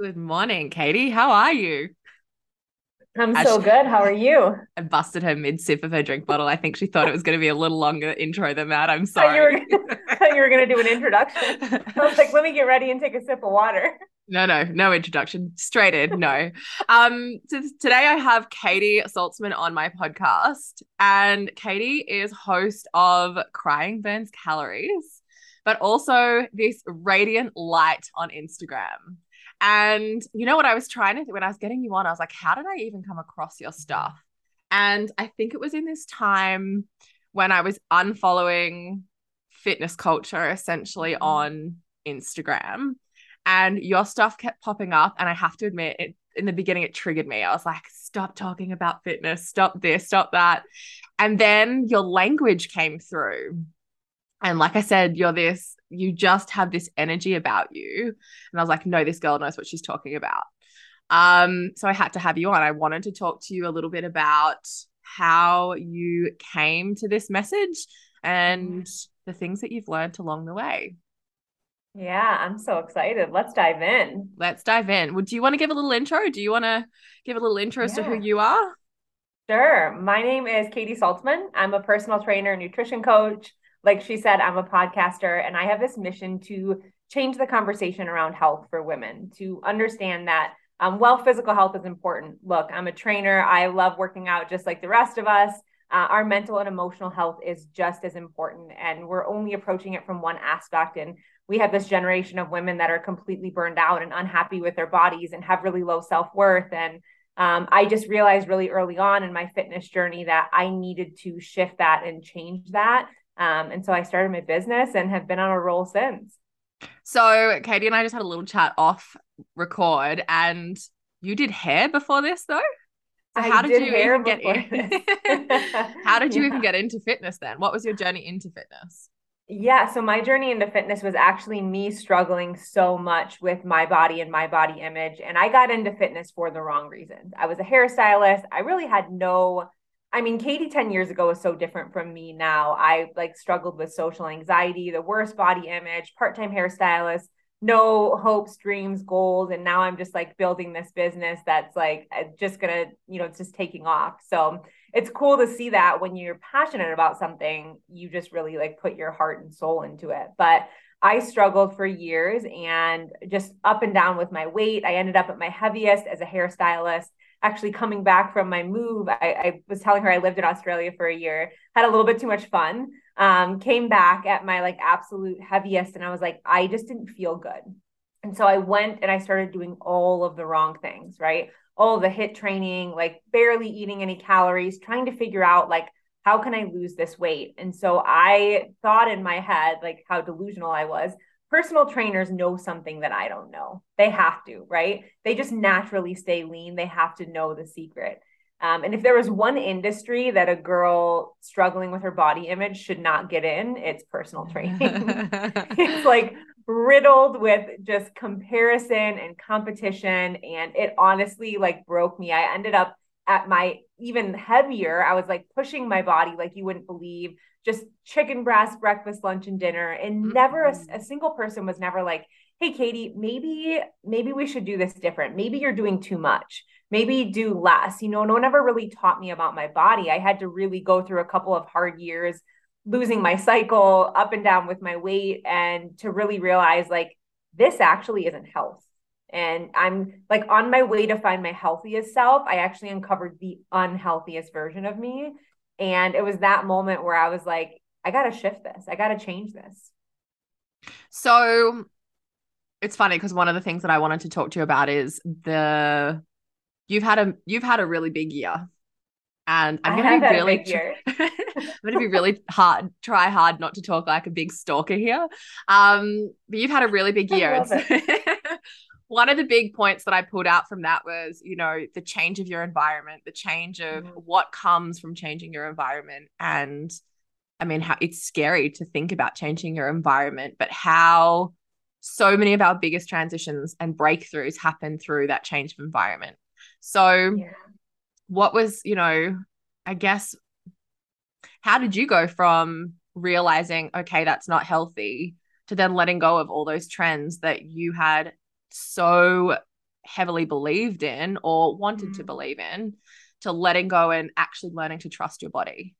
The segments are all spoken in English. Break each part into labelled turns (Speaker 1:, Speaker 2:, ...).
Speaker 1: Good morning, Katy. How are you?
Speaker 2: I'm so good. How are you?
Speaker 1: I busted her mid sip of her drink bottle. I think she thought it was going to be a little longer intro than that. I'm sorry.
Speaker 2: you were, you were going to do an introduction. I was like, let me get ready and take a sip of water.
Speaker 1: No, no, no introduction. Straight in, no. um, so today I have Katy Saltsman on my podcast, and Katie is host of Crying Burns Calories, but also this radiant light on Instagram. And you know what I was trying to when I was getting you on, I was like, how did I even come across your stuff? And I think it was in this time when I was unfollowing fitness culture essentially mm-hmm. on Instagram. And your stuff kept popping up. And I have to admit, it, in the beginning, it triggered me. I was like, stop talking about fitness, stop this, stop that. And then your language came through. And like I said, you're this you just have this energy about you. And I was like, no, this girl knows what she's talking about. Um, so I had to have you on. I wanted to talk to you a little bit about how you came to this message and the things that you've learned along the way.
Speaker 2: Yeah, I'm so excited. Let's dive in.
Speaker 1: Let's dive in. Would you want to give a little intro? Do you want to give a little intro as yeah. to who you are?
Speaker 2: Sure. My name is Katy Saltsman. I'm a personal trainer, nutrition coach, like she said, I'm a podcaster and I have this mission to change the conversation around health for women, to understand that um, while physical health is important, look, I'm a trainer. I love working out just like the rest of us. Uh, our mental and emotional health is just as important. And we're only approaching it from one aspect. And we have this generation of women that are completely burned out and unhappy with their bodies and have really low self worth. And um, I just realized really early on in my fitness journey that I needed to shift that and change that. Um, and so I started my business and have been on a roll since.
Speaker 1: So Katy and I just had a little chat off record, and you did hair before this, though. So how did, did you even get in? how did you yeah. even get into fitness then? What was your journey into fitness?
Speaker 2: Yeah, so my journey into fitness was actually me struggling so much with my body and my body image. And I got into fitness for the wrong reasons. I was a hairstylist. I really had no I mean, Katy 10 years ago was so different from me now. I like struggled with social anxiety, the worst body image, part time hairstylist, no hopes, dreams, goals. And now I'm just like building this business that's like uh, just gonna, you know, it's just taking off. So it's cool to see that when you're passionate about something, you just really like put your heart and soul into it. But I struggled for years and just up and down with my weight. I ended up at my heaviest as a hairstylist actually coming back from my move, I, I, was telling her I lived in Australia for a year, had a little bit too much fun, um, came back at my like absolute heaviest, and I was like, I just didn't feel good. And so I went and I started doing all of the wrong things, right? All the HIIT training, like barely eating any calories, trying to figure out like how can I lose this weight? And so I thought in my head, like how delusional I was personal trainers know something that I don't know. They have to, right? They just naturally stay lean. They have to know the secret. Um, and if there was one industry that a girl struggling with her body image should not get in, it's personal training. it's like riddled with just comparison and competition. And it honestly like broke me. I ended up at my even heavier, I was like pushing my body like you wouldn't believe, just chicken breast, breakfast, lunch, and dinner. And mm-hmm. never a, a single person was never like, hey katy maybe maybe we should do this different maybe you're doing too much maybe do less you know no one ever really taught me about my body i had to really go through a couple of hard years losing my cycle up and down with my weight and to really realize like this actually isn't health and I'm like on my way to find my healthiest self. I actually uncovered the unhealthiest version of me. And it was that moment where I was like, I got to shift this. I got to change this.
Speaker 1: So it's funny because one of the things that I wanted to talk to you about is the you've had a you've had a really big year. And I'm gonna be really I'm gonna be really hard, try hard not to talk like a big stalker here. Um, but you've had a really big year. one of the big points that I pulled out from that was, you know, the change of your environment, the change of mm-hmm. what comes from changing your environment. And I mean, how it's scary to think about changing your environment, but how so many of our biggest transitions and breakthroughs happen through that change of environment. So, yeah. what was, you know, I guess, how did you go from realizing, okay, that's not healthy to then letting go of all those trends that you had so heavily believed in or wanted mm. to believe in to letting go and actually learning to trust your body?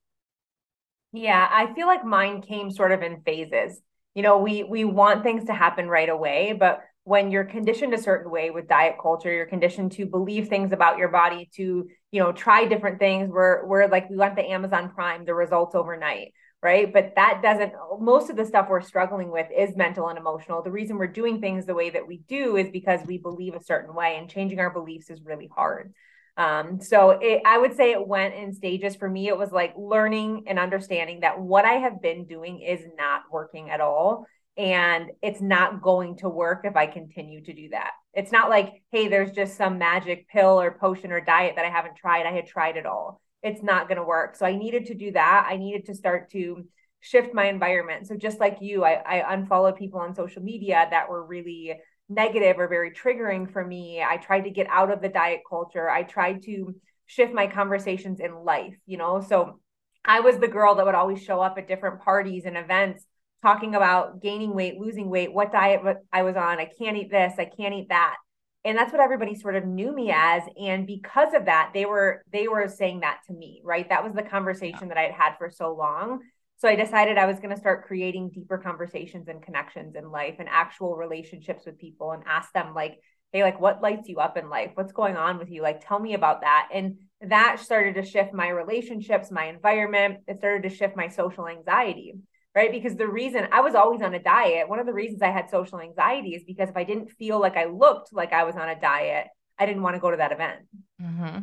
Speaker 2: Yeah, I feel like mine came sort of in phases. You know, we we want things to happen right away, but when you're conditioned a certain way with diet culture, you're conditioned to believe things about your body, to, you know, try different things. We're we're like we want the Amazon Prime, the results overnight right? But that doesn't, most of the stuff we're struggling with is mental and emotional. The reason we're doing things the way that we do is because we believe a certain way, and changing our beliefs is really hard. Um, so it, I would say it went in stages. For me, it was like learning and understanding that what I have been doing is not working at all. And it's not going to work if I continue to do that. It's not like, hey, there's just some magic pill or potion or diet that I haven't tried. I had tried it all it's not going to work. So I needed to do that. I needed to start to shift my environment. So just like you, I, I unfollowed people on social media that were really negative or very triggering for me. I tried to get out of the diet culture. I tried to shift my conversations in life, you know? So I was the girl that would always show up at different parties and events talking about gaining weight, losing weight, what diet I was on. I can't eat this, I can't eat that and that's what everybody sort of knew me as. And because of that they were they were saying that to me right? That was the conversation that i had had for so long. So i decided i was going to start creating deeper conversations and connections in life and actual relationships with people and ask them like hey like what lights you up in life? What's going on with you? Like tell me about that. And that started to shift my relationships my environment. It started to shift my social anxiety right? Because the reason I was always on a diet, one of the reasons I had social anxiety is because if I didn't feel like I looked like I was on a diet, I didn't want to go to that event.
Speaker 1: Mm-hmm.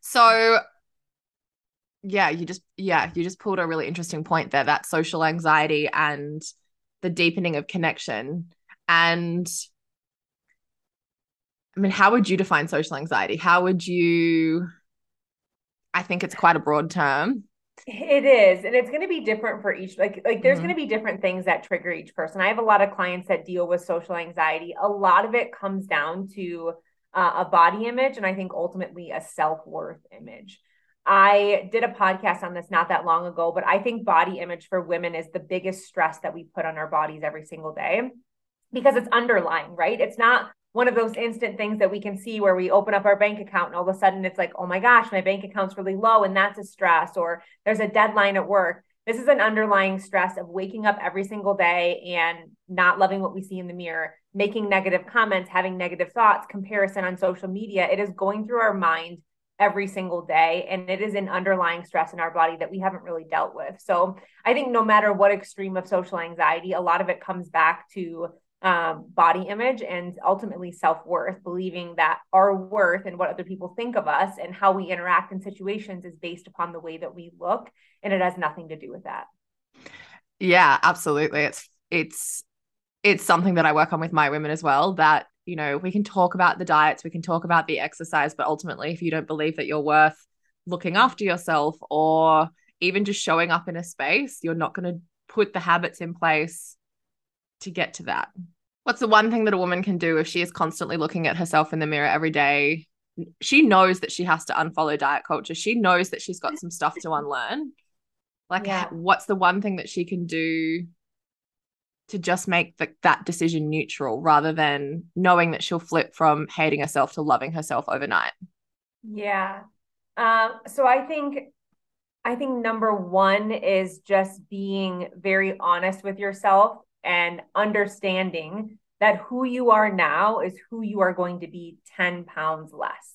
Speaker 1: So, yeah, you just, yeah, you just pulled a really interesting point there that social anxiety and the deepening of connection. And I mean, how would you define social anxiety? How would you? I think it's quite a broad term.
Speaker 2: It is, and it's going to be different for each. Like, like there's mm-hmm. going to be different things that trigger each person. I have a lot of clients that deal with social anxiety. A lot of it comes down to uh, a body image, and I think ultimately a self worth image. I did a podcast on this not that long ago, but I think body image for women is the biggest stress that we put on our bodies every single day because it's underlying, right? It's not one of those instant things that we can see where we open up our bank account and all of a sudden it's like, oh my gosh, my bank account's really low and that's a stress, or there's a deadline at work. This is an underlying stress of waking up every single day and not loving what we see in the mirror, making negative comments, having negative thoughts, comparison on social media. It is going through our mind every single day and it is an underlying stress in our body that we haven't really dealt with. So, I think no matter what extreme of social anxiety, a lot of it comes back to um, body image and ultimately self worth, believing that our worth and what other people think of us and how we interact in situations is based upon the way that we look, and it has nothing to do with that.
Speaker 1: Yeah, absolutely. It's it's it's something that I work on with my women as well. That you know we can talk about the diets, we can talk about the exercise, but ultimately, if you don't believe that you're worth looking after yourself or even just showing up in a space, you're not going to put the habits in place to get to that? What's the one thing that a woman can do if she is constantly looking at herself in the mirror every day? She knows that she has to unfollow diet culture. She knows that she's got some stuff to unlearn. Like, yeah. what's the one thing that she can do to just make the, that decision neutral rather than knowing that she'll flip from hating herself to loving herself overnight?
Speaker 2: Yeah. Um, so I think I think number one is just being very honest with yourself and understanding that who you are now is who you are going to be 10 pounds less.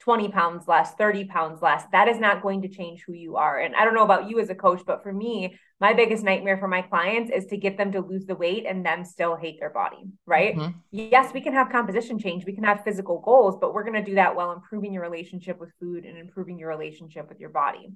Speaker 2: 20 pounds less, 30 pounds less. That is not going to change who you are. And I don't know about you as a coach, but for me, my biggest nightmare for my clients is to get them to lose the weight and them still hate their body, right? Mm-hmm. Yes, we can have composition change, we can have physical goals, but we're going to do that while improving your relationship with food and improving your relationship with your body.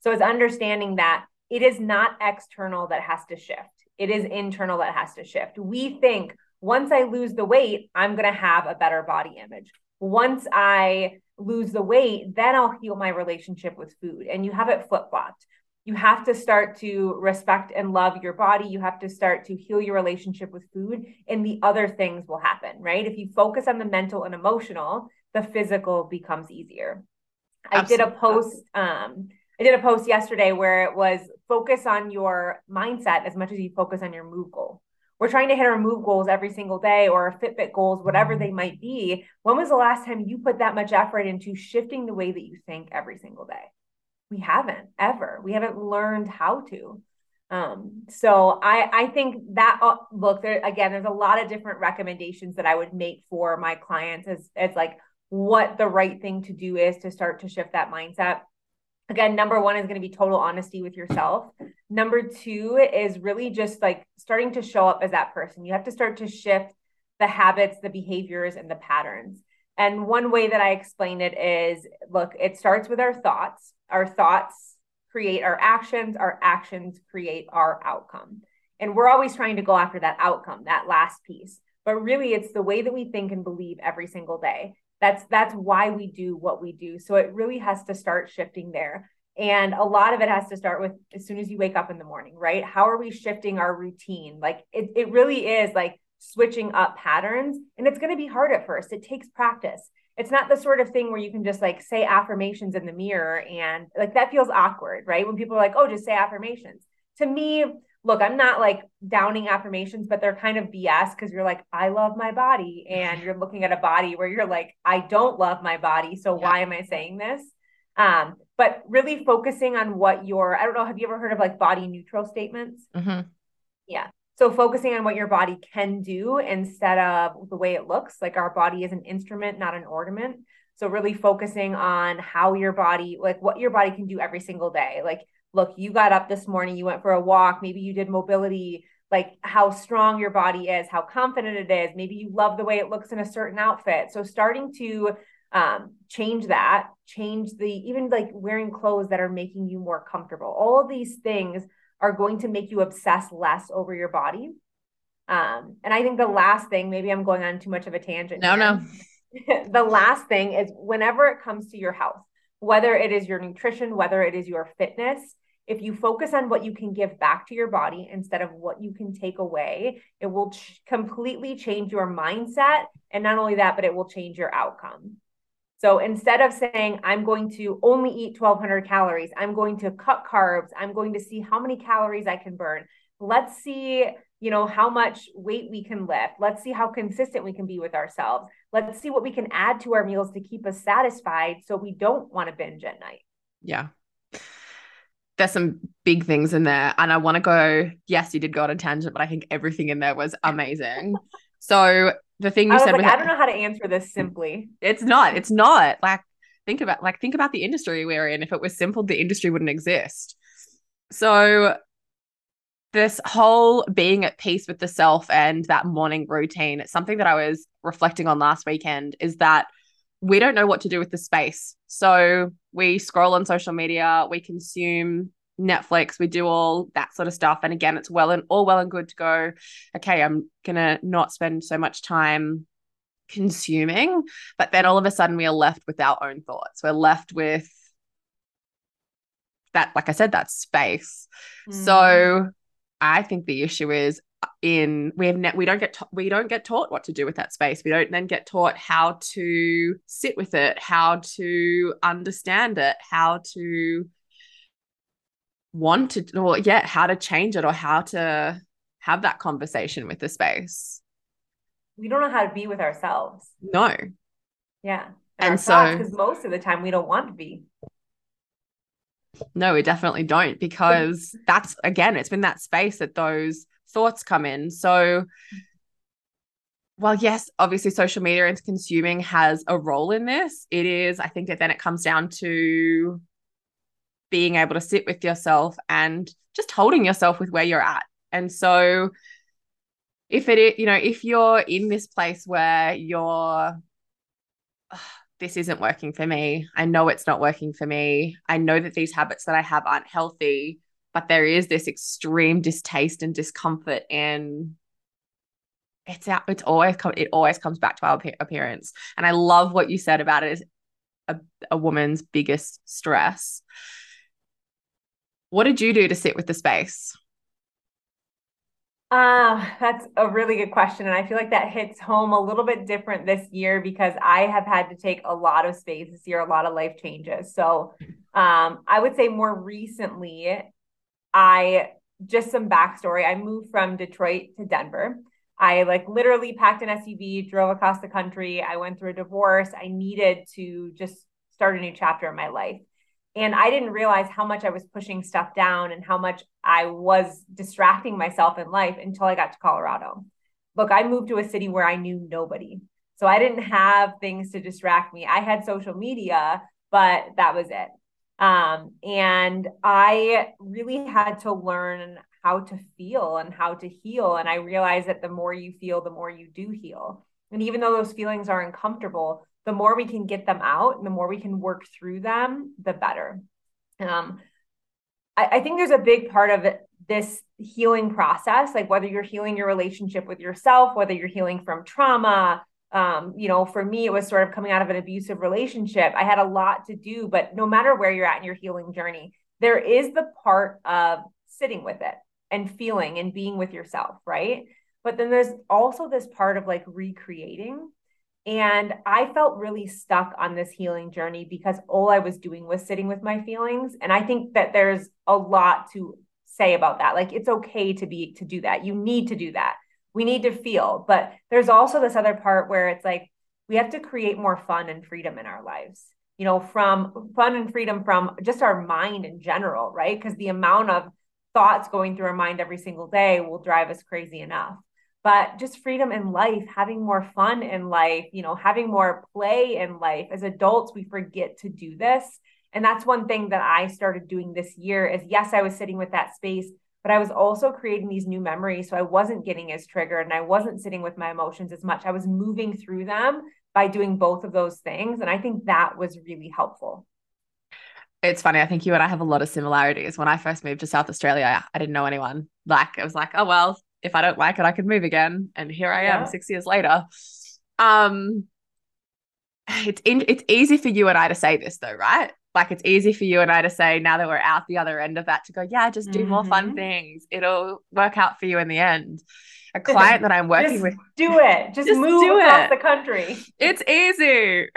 Speaker 2: So it's understanding that it is not external that has to shift it is internal that has to shift. We think once I lose the weight, I'm going to have a better body image. Once I lose the weight, then I'll heal my relationship with food. And you have it flip flopped. You have to start to respect and love your body. You have to start to heal your relationship with food, and the other things will happen, right? If you focus on the mental and emotional, the physical becomes easier. Absolutely. I did a post um, I did a post yesterday where it was focus on your mindset as much as you focus on your move goal. we're trying to hit our move goals every single day or Fitbit goals, whatever they might be. When was the last time you put that much effort into shifting the way that you think every single day? We haven't ever. We haven't learned how to. Um, so I I think that uh, look there again. There's a lot of different recommendations that I would make for my clients as as like what the right thing to do is to start to shift that mindset again number one is going to be total honesty with yourself. Number two is really just like starting to show up as that person. You have to start to shift the habits the behaviors and the patterns. And one way that i explain it is look it starts with our thoughts. Our thoughts create our actions. Our actions create our outcome. And we're always trying to go after that outcome that last piece. But really it's the way that we think and believe every single day that's that's why we do what we do. So it really has to start shifting there. And a lot of it has to start with as soon as you wake up in the morning right? How are we shifting our routine? Like it, it really is like switching up patterns and it's going to be hard at first. It takes practice. It's not the sort of thing where you can just like say affirmations in the mirror and like that feels awkward right? When people are like oh just say affirmations. To me look, I'm not like downing affirmations, but they're kind of BS because you're like, I love my body. And you're looking at a body where you're like, I don't love my body. So yeah. why am I saying this? Um, but really focusing on what your, I don't know, have you ever heard of like body neutral statements? Mm-hmm. Yeah. So focusing on what your body can do instead of the way it looks, like our body is an instrument, not an ornament. So really focusing on how your body, like what your body can do every single day. Like look, you got up this morning, you went for a walk, maybe you did mobility, like how strong your body is, how confident it is. Maybe you love the way it looks in a certain outfit. So starting to um, change that, change the even like wearing clothes that are making you more comfortable. All of these things are going to make you obsess less over your body. Um, and I think the last thing, maybe I'm going on too much of a tangent.
Speaker 1: No, here.
Speaker 2: no. the last thing is whenever it comes to your health, whether it is your nutrition, whether it is your fitness, if you focus on what you can give back to your body instead of what you can take away, it will ch- completely change your mindset. And not only that, but it will change your outcome. So instead of saying, I'm going to only eat 1200 calories, I'm going to cut carbs, I'm going to see how many calories I can burn. Let's see, you know, how much weight we can lift. Let's see how consistent we can be with ourselves. Let's see what we can add to our meals to keep us satisfied so we don't want to binge at night.
Speaker 1: Yeah there's some big things in there. And I want to go, yes, you did go on a tangent, but I think everything in there was amazing. so the thing you
Speaker 2: I
Speaker 1: said,
Speaker 2: like, I don't know how to answer this simply.
Speaker 1: It's not, it's not like, think about, like, think about the industry we're in. If it was simple, the industry wouldn't exist. So this whole being at peace with the self and that morning routine, something that I was reflecting on last weekend is that we don't know what to do with the space. So we scroll on social media, we consume Netflix, we do all that sort of stuff. And again, it's well and all well and good to go, okay, I'm gonna not spend so much time consuming. But then all of a sudden we are left with our own thoughts. We're left with that, like I said, that space. Mm. So I think the issue is in we have ne- we don't get ta- we don't get taught what to do with that space. We don't then get taught how to sit with it how to understand it how to want to or yeah how to change it or how to have that conversation with the space.
Speaker 2: We don't know how to be with ourselves.
Speaker 1: No.
Speaker 2: Yeah. And, and so because most of the time we don't want to be.
Speaker 1: No we definitely don't because that's again it's been that space that those thoughts come in. So, well, yes, obviously social media and consuming has a role in this. It is, I think that then it comes down to being able to sit with yourself and just holding yourself with where you're at. And so, if it is, you know, if you're in this place where you're, this isn't working for me, I know it's not working for me, I know that these habits that I have aren't healthy but there is this extreme distaste and discomfort and it's out it's always come it always comes back to our appearance and i love what you said about it is a, a woman's biggest stress what did you do to sit with the space
Speaker 2: uh, that's a really good question. And I feel like that hits home a little bit different this year because I have had to take a lot of space this year, a lot of life changes. So um, I would say more recently, I just some backstory. I moved from Detroit to Denver. I like literally packed an SUV, drove across the country. I went through a divorce. I needed to just start a new chapter in my life. And I didn't realize how much I was pushing stuff down and how much I was distracting myself in life until I got to Colorado. Look, I moved to a city where I knew nobody. So I didn't have things to distract me. I had social media, but that was it. Um, and I really had to learn how to feel and how to heal. And I realized that the more you feel, the more you do heal. And even though those feelings are uncomfortable, the more we can get them out and the more we can work through them, the better. Um, I, I think there's a big part of it, this healing process, like whether you're healing your relationship with yourself, whether you're healing from trauma. Um, you know, for me, it was sort of coming out of an abusive relationship. I had a lot to do, but no matter where you're at in your healing journey, there is the part of sitting with it and feeling and being with yourself, right? But then there's also this part of like recreating. And I felt really stuck on this healing journey because all I was doing was sitting with my feelings. And I think that there's a lot to say about that. Like it's okay to be to do that. You need to do that. We need to feel. But there's also this other part where it's like we have to create more fun and freedom in our lives. You know, from fun and freedom from just our mind in general, right? Because the amount of thoughts going through our mind every single day will drive us crazy enough but just freedom in life having more fun in life you know having more play in life as adults we forget to do this and that's one thing that i started doing this year is yes i was sitting with that space but i was also creating these new memories so i wasn't getting as triggered and i wasn't sitting with my emotions as much i was moving through them by doing both of those things and i think that was really helpful
Speaker 1: it's funny. I think you and I have a lot of similarities. When I first moved to South Australia, I didn't know anyone. Like, I was like, oh, well, if I don't like it, I could move again. And here I am six years later. Um, it's in, it's easy for you and I to say this though, right? Like it's easy for you and I to say now that we're out the other end of that to go, yeah, just do mm-hmm. more fun mm-hmm. things. It'll work out for you in the end. A client that I'm working
Speaker 2: just
Speaker 1: with,
Speaker 2: do it. Just, just move across it. the country.
Speaker 1: It's easy.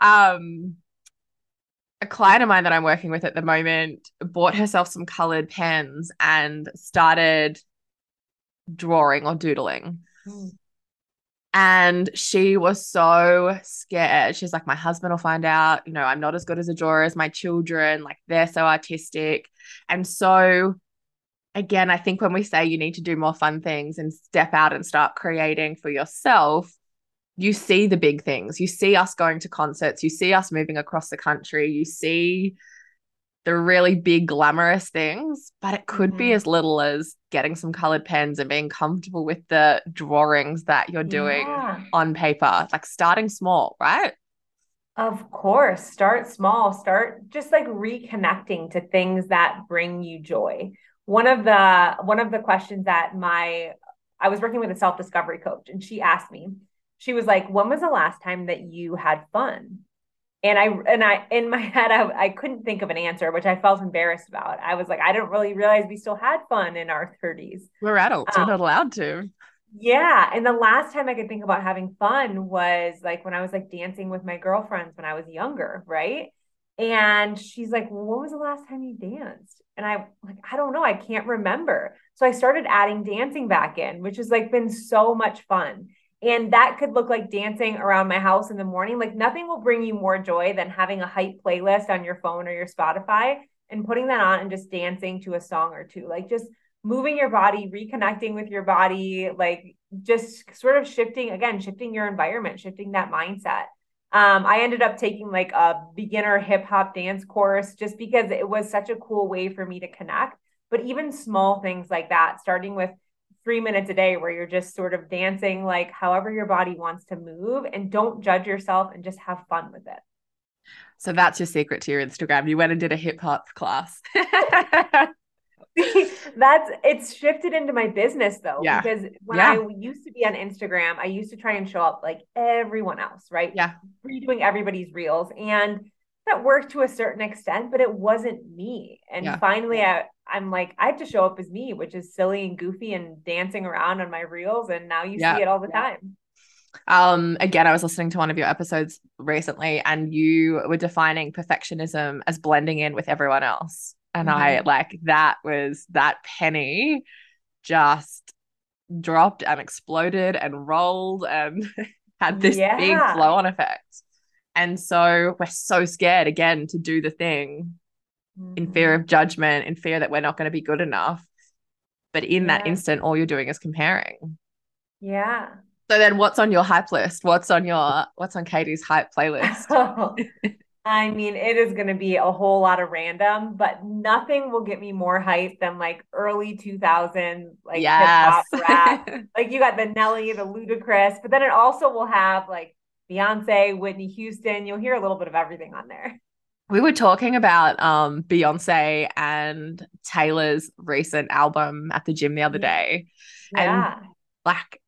Speaker 1: um, a client of mine that I'm working with at the moment bought herself some colored pens and started drawing or doodling. Mm. And she was so scared. She's like, My husband will find out, you know, I'm not as good as a drawer as my children. Like, they're so artistic. And so, again, I think when we say you need to do more fun things and step out and start creating for yourself, you see the big things. You see us going to concerts, you see us moving across the country, you see the really big glamorous things, but it could mm-hmm. be as little as getting some colored pens and being comfortable with the drawings that you're doing yeah. on paper, like starting small, right?
Speaker 2: Of course, start small, start just like reconnecting to things that bring you joy. One of the one of the questions that my I was working with a self-discovery coach and she asked me, she was like, "When was the last time that you had fun?" And I and I in my head I, I couldn't think of an answer, which I felt embarrassed about. I was like, I didn't really realize we still had fun in our 30s.
Speaker 1: We're adults. Um, We're not allowed to.
Speaker 2: Yeah. And the last time I could think about having fun was like when I was like dancing with my girlfriends when I was younger, right? And she's like, well, when was the last time you danced? And I like, I don't know, I can't remember. So I started adding dancing back in, which has like been so much fun. And that could look like dancing around my house in the morning. Like nothing will bring you more joy than having a hype playlist on your phone or your Spotify and putting that on and just dancing to a song or two. Like just moving your body, reconnecting with your body, like just sort of shifting again, shifting your environment, shifting that mindset. Um, I ended up taking like a beginner hip hop dance course just because it was such a cool way for me to connect. But even small things like that, starting with three minutes a day where you're just sort of dancing like however your body wants to move and don't judge yourself and just have fun with it.
Speaker 1: So that's your secret to your Instagram. You went and did a hip hop class.
Speaker 2: that's it's shifted into my business though yeah. because when yeah. I used to be on Instagram, I used to try and show up like everyone else, right?
Speaker 1: Yeah.
Speaker 2: Redoing everybody's reels and that worked to a certain extent, but it wasn't me. And yeah. finally I I'm like, I have to show up as me, which is silly and goofy and dancing around on my reels. And now you yeah. see it all the time.
Speaker 1: Um, again, I was listening to one of your episodes recently, and you were defining perfectionism as blending in with everyone else. And mm-hmm. I like that was that penny just dropped and exploded and rolled and had this yeah. big flow on effect. And so we're so scared again to do the thing mm-hmm. in fear of mm-hmm. judgment, in fear that we're not going to be good enough. But in yeah. that instant, all you're doing is comparing.
Speaker 2: Yeah.
Speaker 1: So then what's on your hype list? What's on your what's on Katy's hype playlist?
Speaker 2: I mean, it is going to be a whole lot of random, but nothing will get me more hype than like early 2000 like yes. hip hop rap. like you got the Nelly, the Ludacris, but then it also will have like Beyonce, Whitney Houston. You'll hear a little bit of everything on there.
Speaker 1: We were talking about um, Beyonce and Taylor's recent album at the gym the other day. Yeah. And like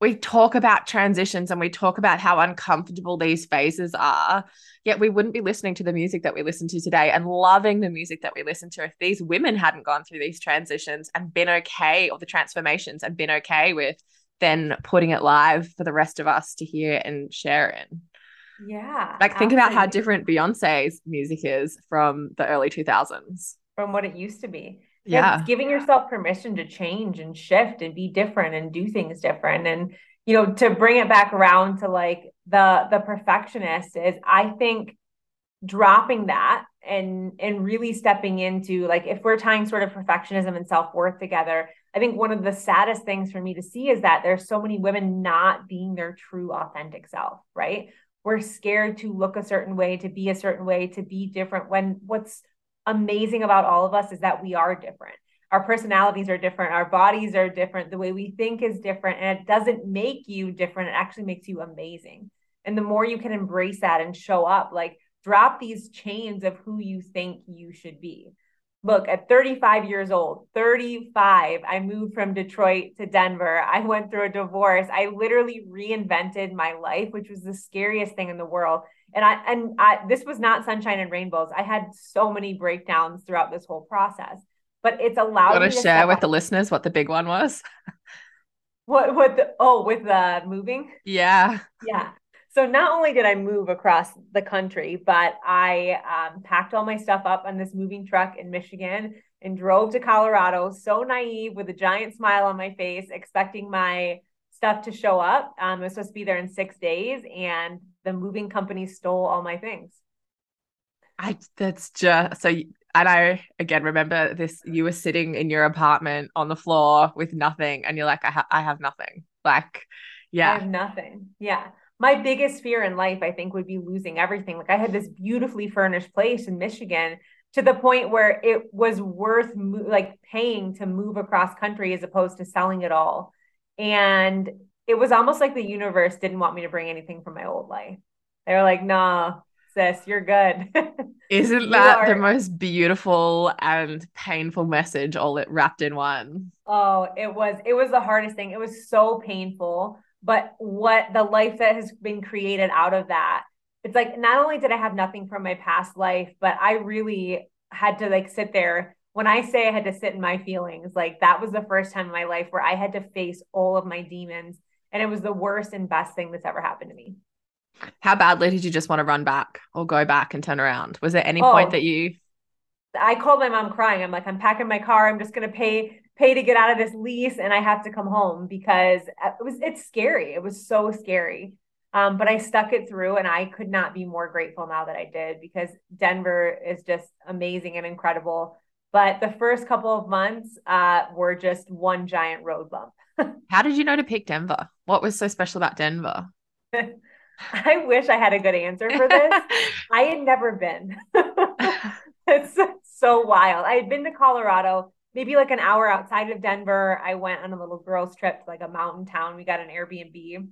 Speaker 1: we talk about transitions and we talk about how uncomfortable these phases are. Yet we wouldn't be listening to the music that we listen to today and loving the music that we listen to if these women hadn't gone through these transitions and been okay, or the transformations and been okay with then putting it live for the rest of us to hear and share in.
Speaker 2: Yeah.
Speaker 1: Like think about how different Beyonce's music is from the early 2000s.
Speaker 2: From what it used to be. Yeah. It's giving yourself permission to change and shift and be different and do things different. And, you know, to bring it back around to like the the perfectionist is I think dropping that and and really stepping into like if we're tying sort of perfectionism and self-worth together i think one of the saddest things for me to see is that there's so many women not being their true authentic self right? We're scared to look a certain way to be a certain way to be different when what's amazing about all of us is that we are different. Our personalities are different our bodies are different the way we think is different and it doesn't make you different it actually makes you amazing. And the more you can embrace that and show up like drop these chains of who you think you should be. Look, at 35 years old, 35, I moved from Detroit to Denver. I went through a divorce. I literally reinvented my life, which was the scariest thing in the world. And I and I this was not sunshine and rainbows. I had so many breakdowns throughout this whole process. But it's allowed
Speaker 1: you me to share with the listeners what the big one was.
Speaker 2: What what the oh with the moving?
Speaker 1: Yeah.
Speaker 2: Yeah. So not only did I move across the country, but I um, packed all my stuff up on this moving truck in Michigan and drove to Colorado, so naive with a giant smile on my face, expecting my stuff to show up. Um, I was supposed to be there in six days, and the moving company stole all my things.
Speaker 1: I that's just so and I again remember this you were sitting in your apartment on the floor with nothing and you're like I, ha- I have nothing like yeah
Speaker 2: I have nothing yeah my biggest fear in life, I think, would be losing everything. Like I had this beautifully furnished place in Michigan to the point where it was worth mo- like paying to move across country as opposed to selling it all. And it was almost like the universe didn't want me to bring anything from my old life. They were like, "Nah, sis, you're good."
Speaker 1: Isn't that the most beautiful and painful message all it wrapped in one?
Speaker 2: Oh, it was. It was the hardest thing. It was so painful but what the life that has been created out of that it's like not only did i have nothing from my past life but i really had to like sit there. When i say i had to sit in my feelings like that was the first time in my life where i had to face all of my demons and it was the worst and best thing that's ever happened to me.
Speaker 1: How badly did you just want to run back or go back and turn around? Was there any oh, point that you
Speaker 2: i called my mom crying. I'm like i'm packing my car. I'm just going to pay pay to get out of this lease and I have to come home because it was it's scary. It was so scary. Um, but I stuck it through and I could not be more grateful now that I did because Denver is just amazing and incredible. But the first couple of months uh, were just one giant road bump.
Speaker 1: How did you know to pick Denver? What was so special about Denver?
Speaker 2: I wish I had a good answer for this. I had never been. it's so wild. I had been to Colorado maybe like an hour outside of Denver. I went on a little girls' trip to like a mountain town. We got an Airbnb,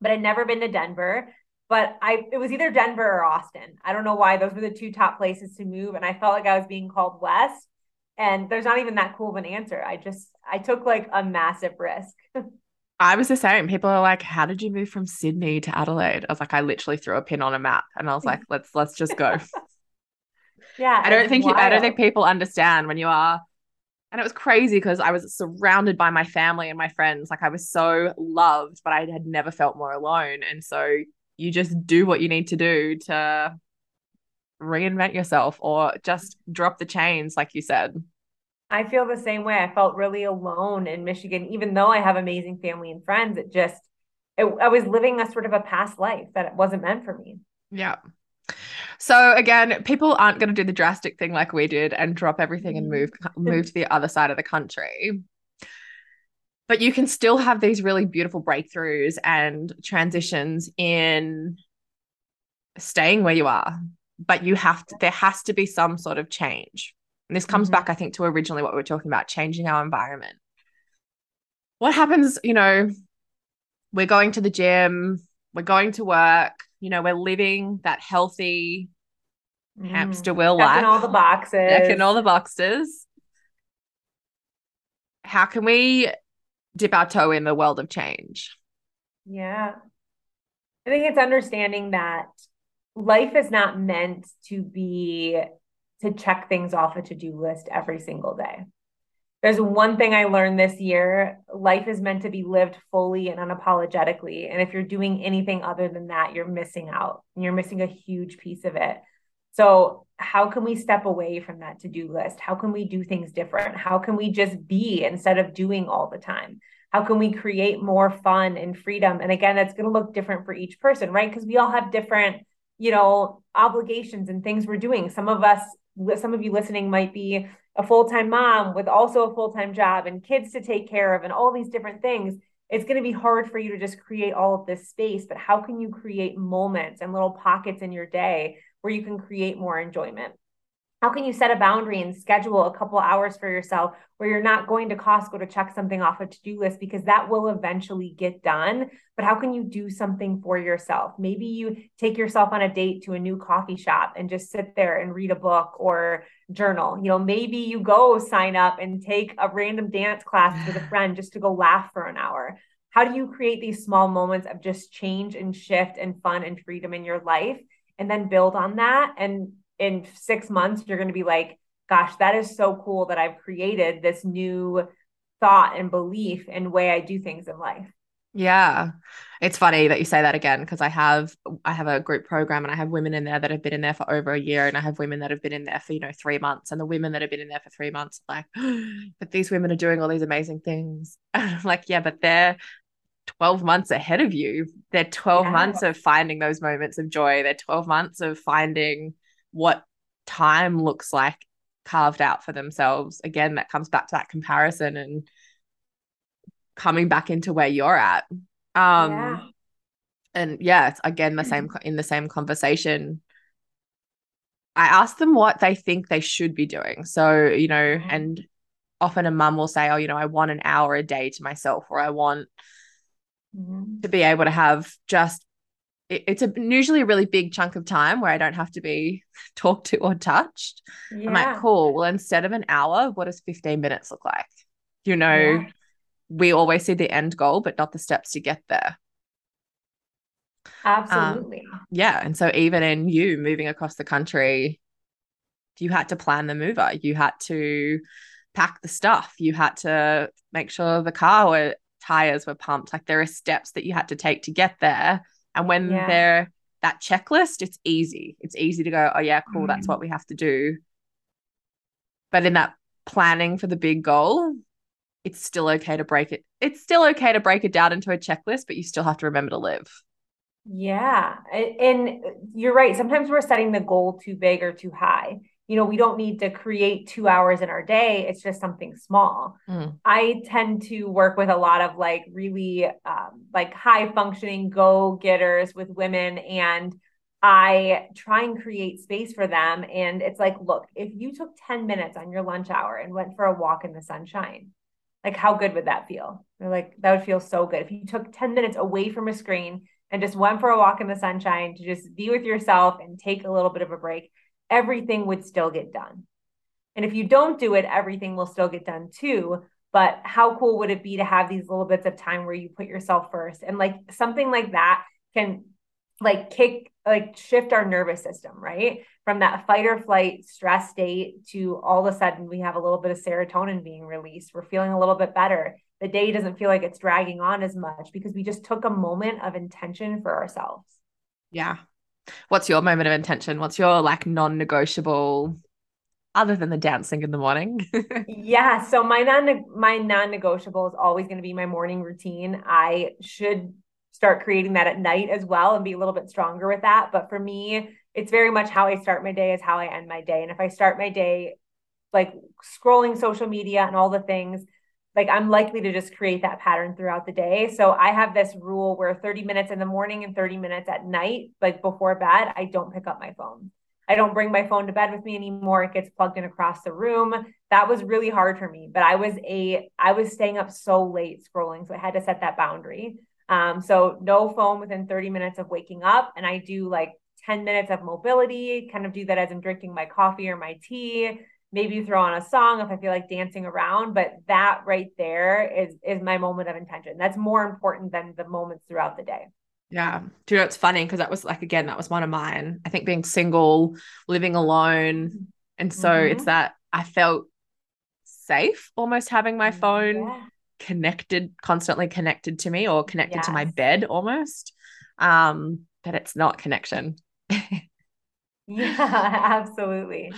Speaker 2: but I'd never been to Denver. But I it was either Denver or Austin. I don't know why those were the two top places to move. And I felt like I was being called west. And there's not even that cool of an answer. I just I took like a massive risk.
Speaker 1: I was the same. People are like, "How did you move from Sydney to Adelaide?" I was like, "I literally threw a pin on a map, and I was like, let's let's just go."
Speaker 2: yeah,
Speaker 1: I don't think you, I don't think people understand when you are and it was crazy because I was surrounded by my family and my friends. Like I was so loved, but I had never felt more alone. And so you just do what you need to do to reinvent yourself or just drop the chains, like you said.
Speaker 2: I feel the same way. I felt really alone in Michigan, even though I have amazing family and friends. It just, it, I was living a sort of a past life that it wasn't meant for me.
Speaker 1: Yeah. So again, people aren't going to do the drastic thing like we did and drop everything and move move to the other side of the country. But you can still have these really beautiful breakthroughs and transitions in staying where you are. But you have to, there has to be some sort of change. And this comes mm-hmm. back, I think, to originally what we were talking about changing our environment. What happens, you know, we're going to the gym, we're going to work, you know, we're living that healthy mm. hamster wheel
Speaker 2: life. In all the boxes.
Speaker 1: Checking all the boxes. How can we dip our toe in the world of change?
Speaker 2: Yeah. I think it's understanding that life is not meant to be to check things off a to-do list every single day there's one thing I learned this year life is meant to be lived fully and unapologetically. And if you're doing anything other than that, you're missing out. You're missing a huge piece of it. So, how can we step away from that to do list? How can we do things different? How can we just be instead of doing all the time? How can we create more fun and freedom? And again, that's going to look different for each person, right? Because we all have different, you know, obligations and things we're doing. Some of us, some of you listening might be a full-time mom with also a full-time job and kids to take care of and all these different things it's going to be hard for you to just create all of this space. But how can you create moments and little pockets in your day where you can create more enjoyment how can you set a boundary and schedule a couple hours for yourself where you're not going to Costco to check something off a to-do list because that will eventually get done? But how can you do something for yourself? Maybe you take yourself on a date to a new coffee shop and just sit there and read a book or journal. You know maybe you go sign up and take a random dance class with a friend just to go laugh for an hour. How do you create these small moments of just change and shift and fun and freedom in your life and then build on that? And in six months, you're going to be like, gosh, that is so cool that I've created this new thought and belief and way I do things in life.
Speaker 1: Yeah. It's funny that you say that again because I have I have a group program and I have women in there that have been in there for over a year and I have women that have been in there for you know 3 months and the women that have been in there for 3 months like but these women are doing all these amazing things. like yeah, but they're 12 months ahead of you. They're 12 yeah. months of finding those moments of joy. They're 12 months of finding what time looks like carved out for themselves. Again, that comes back to that comparison and coming back into where you're at. Um yeah. and yeah, it's again the same in the same conversation. I ask them what they think they should be doing. So, you know, mm-hmm. and often a mum will say, Oh, you know, I want an hour a day to myself, or I want mm-hmm. to be able to have just it's a usually a really big chunk of time where I don't have to be talked to or touched. Yeah. I'm like, cool. Well, instead of an hour, what does 15 minutes look like? You know, yeah. we always see the end goal, but not the steps to get there.
Speaker 2: Absolutely. Um,
Speaker 1: yeah. And so even in you moving across the country, you had to plan the mover. You had to pack the stuff. You had to make sure the car were tires were pumped. Like there are steps that you had to take to get there and when yeah. they're that checklist, it's easy. It's easy to go, oh, yeah, cool, mm. that's what we have to do. But in that planning for the big goal, it's still okay to break it. It's still okay to break it down into a checklist, but you still have to remember to live.
Speaker 2: Yeah. And you're right. Sometimes we're setting the goal too big or too high you know, we don't need to create two hours in our day. It's just something small. Mm. I tend to work with a lot of like really um, like high functioning go getters with women and I try and create space for them. And it's like, look, if you took 10 minutes on your lunch hour and went for a walk in the sunshine, like how good would that feel? They're like, that would feel so good. If you took 10 minutes away from a screen and just went for a walk in the sunshine to just be with yourself and take a little bit of a break, everything would still get done. And if you don't do it, everything will still get done too. But how cool would it be to have these little bits of time where you put yourself first? And like something like that can like kick, like shift our nervous system, right? From that fight or flight stress state to all of a sudden we have a little bit of serotonin being released. We're feeling a little bit better. The day doesn't feel like it's dragging on as much because we just took a moment of intention for ourselves.
Speaker 1: Yeah, What's your moment of intention? What's your like non-negotiable other than the dancing in the morning?
Speaker 2: yeah, so my non my non-negotiable is always going to be my morning routine. I should start creating that at night as well and be a little bit stronger with that, but for me, it's very much how I start my day is how I end my day. And if I start my day like scrolling social media and all the things, like I'm likely to just create that pattern throughout the day. So I have this rule where 30 minutes in the morning and 30 minutes at night, like before bed, I don't pick up my phone. I don't bring my phone to bed with me anymore. It gets plugged in across the room. That was really hard for me, but I was a I was staying up so late scrolling, so I had to set that boundary. Um, so no phone within 30 minutes of waking up, and I do like 10 minutes of mobility, kind of do that as I'm drinking my coffee or my tea maybe throw on a song if I feel like dancing around, but that right there is is my moment of intention. That's more important than the moments throughout the day.
Speaker 1: Yeah. Do you know it's funny because that was like again, that was one of mine. I think being single, living alone. And so mm-hmm. it's that I felt safe almost having my phone yeah. connected, constantly connected to me or connected yes. to my bed almost. Um, but it's not connection.
Speaker 2: yeah, absolutely.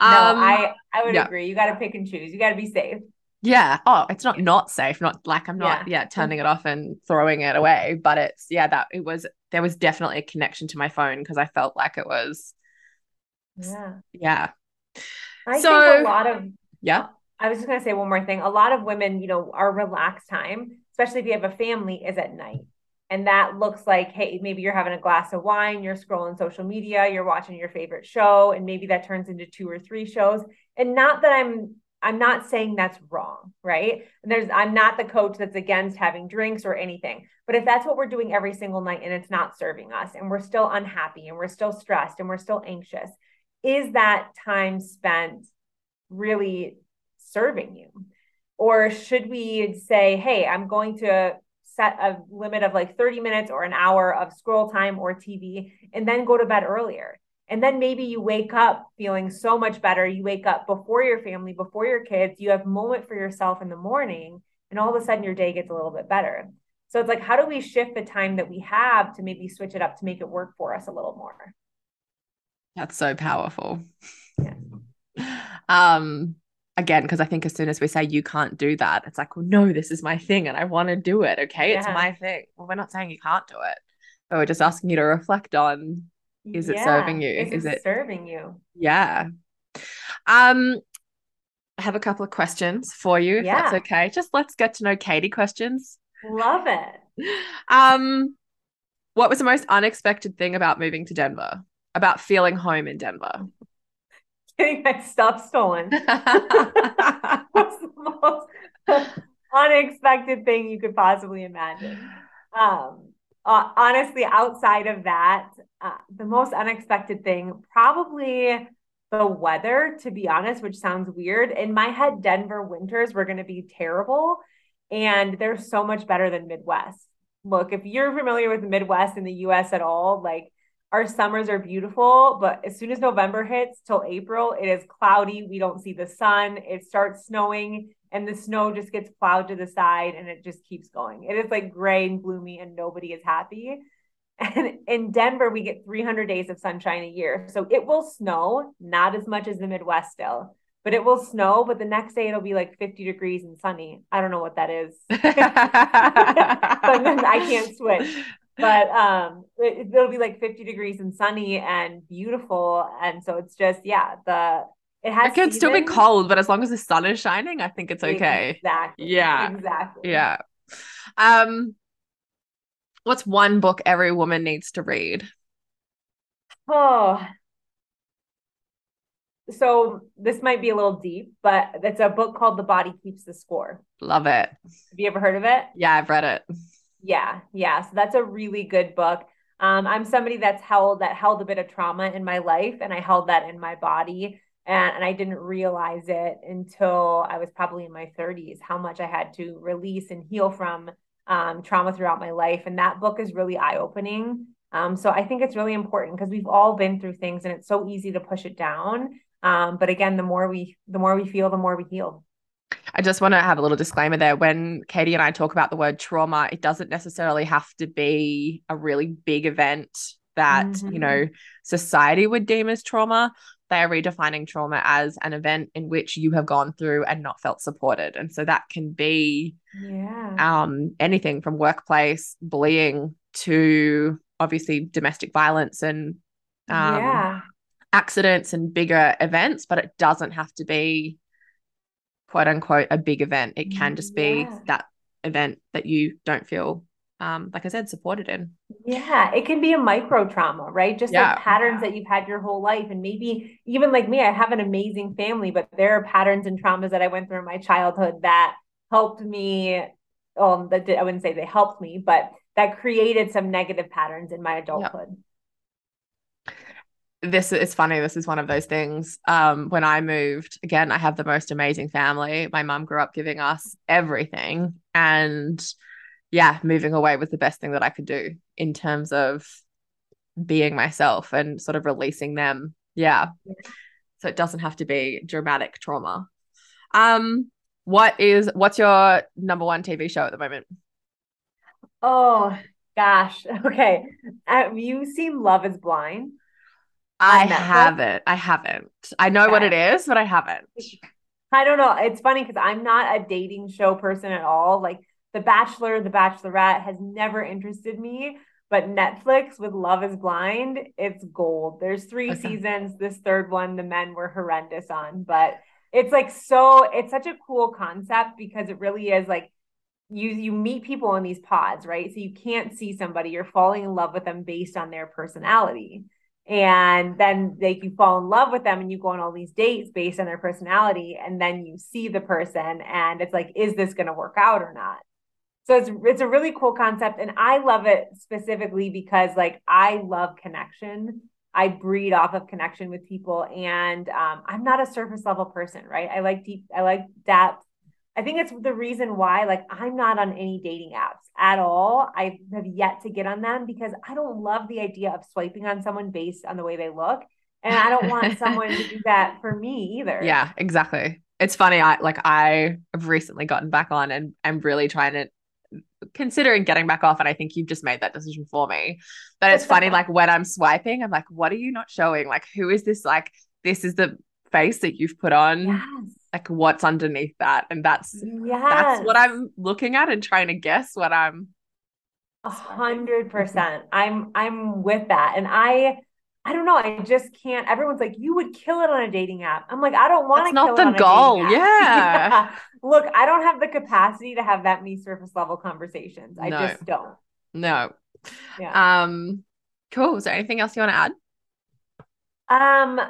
Speaker 2: No, um, I I would yeah. agree. You got to pick and choose. You got to be safe.
Speaker 1: Yeah. Oh, it's not not safe. Not like I'm not yeah. yeah turning it off and throwing it away, but it's yeah that it was there was definitely a connection to my phone because I felt like it was
Speaker 2: yeah
Speaker 1: yeah.
Speaker 2: I so, think a lot of
Speaker 1: yeah.
Speaker 2: I was just gonna say one more thing. A lot of women, you know, our relaxed time, especially if you have a family, is at night. And that looks like, hey, maybe you're having a glass of wine, you're scrolling social media, you're watching your favorite show, and maybe that turns into two or three shows. And not that I'm I'm not saying that's wrong, right? And there's I'm not the coach that's against having drinks or anything. But if that's what we're doing every single night and it's not serving us and we're still unhappy and we're still stressed and we're still anxious, is that time spent really serving you? Or should we say, hey, I'm going to set a limit of like 30 minutes or an hour of scroll time or TV and then go to bed earlier. And then maybe you wake up feeling so much better. You wake up before your family, before your kids, you have moment for yourself in the morning, and all of a sudden your day gets a little bit better. So it's like, how do we shift the time that we have to maybe switch it up to make it work for us a little more?
Speaker 1: That's so powerful.
Speaker 2: Yeah.
Speaker 1: Um, again because i think as soon as we say you can't do that it's like well no this is my thing and i want to do it okay? Yeah. it's my thing. Well we're not saying you can't do it. But we're just asking you to reflect on is yeah. it serving you?
Speaker 2: Is, is it, serving you?
Speaker 1: Yeah. Um i have a couple of questions for you if yeah. that's okay. Just let's get to know katy questions.
Speaker 2: Love it.
Speaker 1: Um what was the most unexpected thing about moving to denver? About feeling home in denver
Speaker 2: getting my stuff stolen. What's the most unexpected thing you could possibly imagine? Um, uh, honestly, outside of that, uh, the most unexpected thing probably the weather, to be honest, which sounds weird. In my head, Denver winters were going to be terrible, and they're so much better than Midwest. Look, if you're familiar with the Midwest in the US at all, like our summers are beautiful, but as soon as November hits till April, it is cloudy. We don't see the sun. It starts snowing and the snow just gets plowed to the side and it just keeps going. It is like gray and gloomy and nobody is happy. And in Denver, we get 300 days of sunshine a year. So it will snow, not as much as the Midwest still, but it will snow. But the next day it'll be like 50 degrees and sunny. I don't know what that is. but then I can't switch but um it, will be like 50 degrees and sunny and beautiful. And so it's just yeah the it has
Speaker 1: it can still be cold but as long as the sun is shining i think it's okay.
Speaker 2: Exactly.
Speaker 1: Yeah.
Speaker 2: Exactly.
Speaker 1: Yeah. Um what's one book every woman needs to read?
Speaker 2: Oh. So this might be a little deep, but it's a book called The Body Keeps the Score.
Speaker 1: Love it. Have
Speaker 2: you ever heard of it?
Speaker 1: Yeah, I've read it.
Speaker 2: Yeah, yeah. So that's a really good book. Um, I'm somebody that's held that held a bit of trauma in my life, and I held that in my body, and, and I didn't realize it until I was probably in my 30s how much I had to release and heal from um, trauma throughout my life. And that book is really eye opening. Um, so I think it's really important because we've all been through things, and it's so easy to push it down. Um, but again, the more we the more we feel, the more we heal.
Speaker 1: I just want to have a little disclaimer there. When Katy and I talk about the word trauma, it doesn't necessarily have to be a really big event that, mm-hmm. you know, society would deem as trauma. They are redefining trauma as an event in which you have gone through and not felt supported. And so that can be
Speaker 2: yeah.
Speaker 1: um, anything from workplace bullying to obviously domestic violence and um, yeah. accidents and bigger events, but it doesn't have to be quote unquote a big event. It can just be yeah. that event that you don't feel um, like I said, supported in.
Speaker 2: Yeah, it can be a micro trauma, right? Just yeah. like patterns that you've had your whole life. And maybe even like me, I have an amazing family, but there are patterns and traumas that I went through in my childhood that helped me. Um, that I wouldn't say they helped me, but that created some negative patterns in my adulthood.
Speaker 1: This is funny. This is one of those things. Um, when I moved, again, I have the most amazing family. My mom grew up giving us everything. And yeah, moving away was the best thing that I could do in terms of being myself and sort of releasing them. Yeah. So it doesn't have to be dramatic trauma. Um, what is what's your number one TV show at the moment?
Speaker 2: Oh gosh. Okay. Have you seen Love is Blind?
Speaker 1: I haven't. I haven't. I know okay. what it is, but I haven't.
Speaker 2: I don't know. It's funny because I'm not a dating show person at all. Like The Bachelor, The Bachelorette has never interested me. But Netflix with Love is Blind, it's gold. There's three okay. seasons. This third one, the men were horrendous on, but it's like so, it's such a cool concept because it really is like you you meet people in these pods, right? So you can't see somebody, you're falling in love with them based on their personality. And then like you fall in love with them and you go on all these dates based on their personality. And then you see the person and it's like, is this gonna work out or not? So it's it's a really cool concept. And I love it specifically because like I love connection. I breed off of connection with people. And um, I'm not a surface level person, right? I like deep, I like depth. I think it's the reason why, like, I'm not on any dating apps at all. I have yet to get on them because I don't love the idea of swiping on someone based on the way they look. And I don't want someone to do that for me either.
Speaker 1: Yeah, exactly. It's funny. I like, I have recently gotten back on and I'm really trying to considering getting back off and I think you've just made that decision for me. But it's funny like when I'm swiping I'm like what are you not showing? Like who is this like this is the face that you've put on. Yes like what's underneath that and that's yes. that's what i'm looking at and trying to guess what i'm
Speaker 2: a hundred percent i'm i'm with that and i i don't know i just can't everyone's like you would kill it on a dating app i'm like i don't want to It's
Speaker 1: not the goal yeah.
Speaker 2: yeah. look i don't have the capacity to have that many surface level conversations i no. just don't
Speaker 1: no yeah. um cool is there anything else you want to add
Speaker 2: um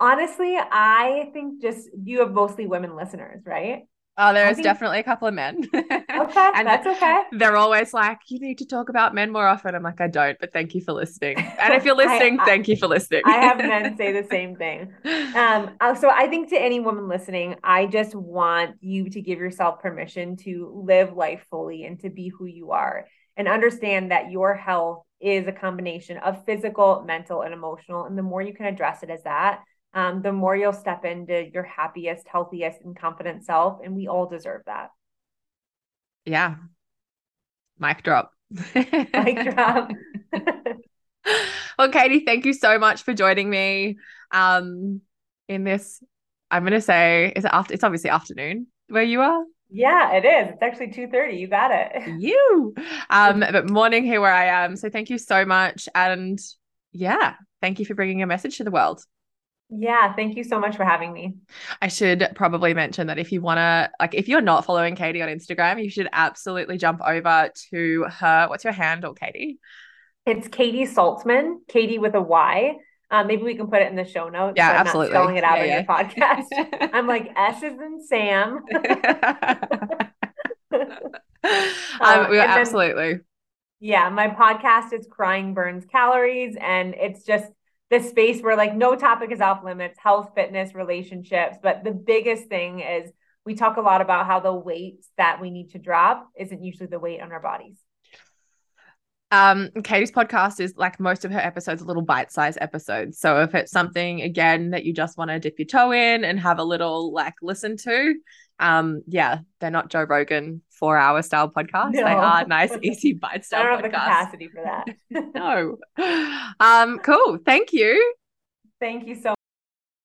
Speaker 2: honestly, I think just you have mostly women listeners, right?
Speaker 1: Oh, there's think... definitely a couple of men.
Speaker 2: okay, and that's okay.
Speaker 1: They're always like, you need to talk about men more often. I'm like, I don't, but thank you for listening. And if you're listening, I, I, thank you for listening.
Speaker 2: I have men say the same thing. Um, uh, so I think to any woman listening, I just want you to give yourself permission to live life fully and to be who you are and understand that your health is a combination of physical, mental, and emotional. And the more you can address it as that, um, the more you'll step into your happiest, healthiest, and confident self. And we all deserve that.
Speaker 1: Yeah. Mic drop.
Speaker 2: Mic drop.
Speaker 1: well, Katy, thank you so much for joining me um, in this. I'm going to say, is it after? It's obviously afternoon where you are.
Speaker 2: Yeah, it is. It's actually 2:30. You got it.
Speaker 1: You. Um, but morning here where I am. So thank you so much. And yeah, thank you for bringing a message to the world.
Speaker 2: Yeah, thank you so much for having me.
Speaker 1: I should probably mention that if you want to, like, if you're not following Katy on Instagram, you should absolutely jump over to her. What's your handle, Katy?
Speaker 2: It's Katy Saltsman, Katy with a Y. Um, maybe we can put it in the show notes.
Speaker 1: Yeah, so absolutely.
Speaker 2: Not spelling it out yeah, yeah. your podcast. I'm like S is in Sam.
Speaker 1: um, we absolutely.
Speaker 2: Then, yeah, my podcast is Crying Burns Calories, and it's just this space where like no topic is off limits health fitness relationships but the biggest thing is we talk a lot about how the weight that we need to drop isn't usually the weight on our bodies
Speaker 1: Um, Katy's podcast is like most of her episodes, little bite-sized episodes. So if it's something again that you just want to dip your toe in and have a little like listen to, um, yeah, they're not Joe Rogan four-hour style podcasts. No. They are nice, easy bite style.
Speaker 2: I don't have podcasts. the capacity for that.
Speaker 1: no. Um, cool. Thank you.
Speaker 2: Thank you so